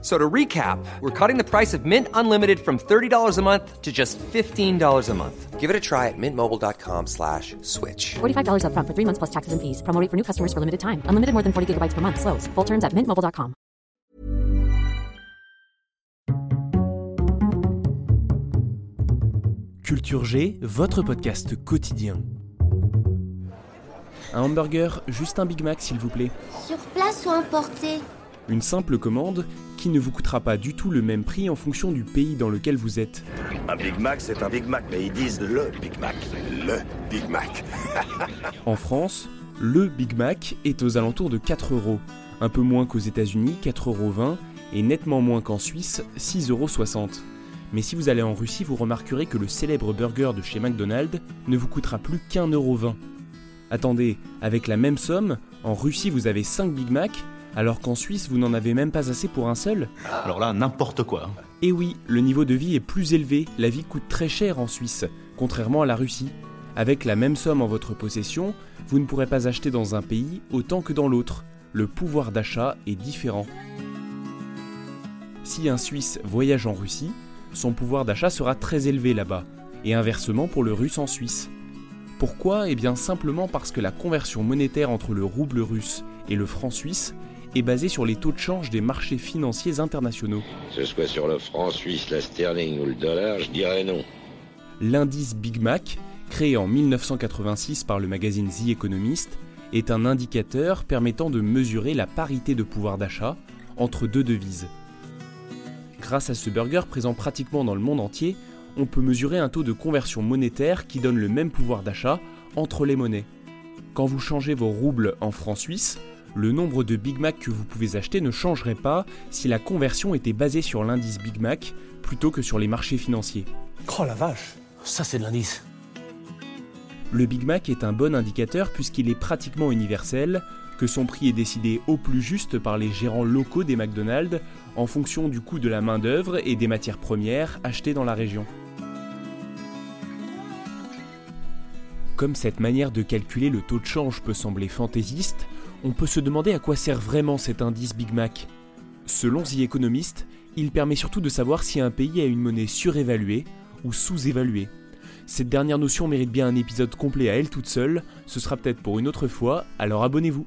So to recap, we're cutting the price of Mint Unlimited from $30 a month to just $15 a month. Give it a try at mintmobile.com slash switch. $45 upfront for three months plus taxes and fees. Promo rate for new customers for limited time. Unlimited more than 40 gigabytes per month. Slows. Full terms at mintmobile.com. Culture G, votre podcast quotidien. Un hamburger, juste un Big Mac s'il vous plaît. Sur place ou importé Une simple commande qui ne vous coûtera pas du tout le même prix en fonction du pays dans lequel vous êtes. Un Big Mac, c'est un Big Mac, mais ils disent le Big Mac. Le Big Mac. En France, le Big Mac est aux alentours de 4 euros, un peu moins qu'aux États-Unis, 4,20 euros, et nettement moins qu'en Suisse, 6,60 euros. Mais si vous allez en Russie, vous remarquerez que le célèbre burger de chez McDonald's ne vous coûtera plus qu'un euro 20. Attendez, avec la même somme, en Russie vous avez 5 Big Mac, alors qu'en Suisse vous n'en avez même pas assez pour un seul Alors là, n'importe quoi. Et oui, le niveau de vie est plus élevé, la vie coûte très cher en Suisse, contrairement à la Russie. Avec la même somme en votre possession, vous ne pourrez pas acheter dans un pays autant que dans l'autre. Le pouvoir d'achat est différent. Si un Suisse voyage en Russie, son pouvoir d'achat sera très élevé là-bas, et inversement pour le russe en Suisse. Pourquoi? Eh bien simplement parce que la conversion monétaire entre le rouble russe et le franc suisse est basée sur les taux de change des marchés financiers internationaux. Que ce soit sur le franc suisse, la sterling ou le dollar, je dirais non. L'indice Big Mac, créé en 1986 par le magazine The Economist, est un indicateur permettant de mesurer la parité de pouvoir d'achat entre deux devises. Grâce à ce burger présent pratiquement dans le monde entier, on peut mesurer un taux de conversion monétaire qui donne le même pouvoir d'achat entre les monnaies. Quand vous changez vos roubles en francs suisses, le nombre de Big Mac que vous pouvez acheter ne changerait pas si la conversion était basée sur l'indice Big Mac plutôt que sur les marchés financiers. Oh la vache, ça c'est de l'indice. Le Big Mac est un bon indicateur puisqu'il est pratiquement universel, que son prix est décidé au plus juste par les gérants locaux des McDonald's en fonction du coût de la main-d'œuvre et des matières premières achetées dans la région. Comme cette manière de calculer le taux de change peut sembler fantaisiste, on peut se demander à quoi sert vraiment cet indice Big Mac. Selon The Economist, il permet surtout de savoir si un pays a une monnaie surévaluée ou sous-évaluée. Cette dernière notion mérite bien un épisode complet à elle toute seule, ce sera peut-être pour une autre fois, alors abonnez-vous.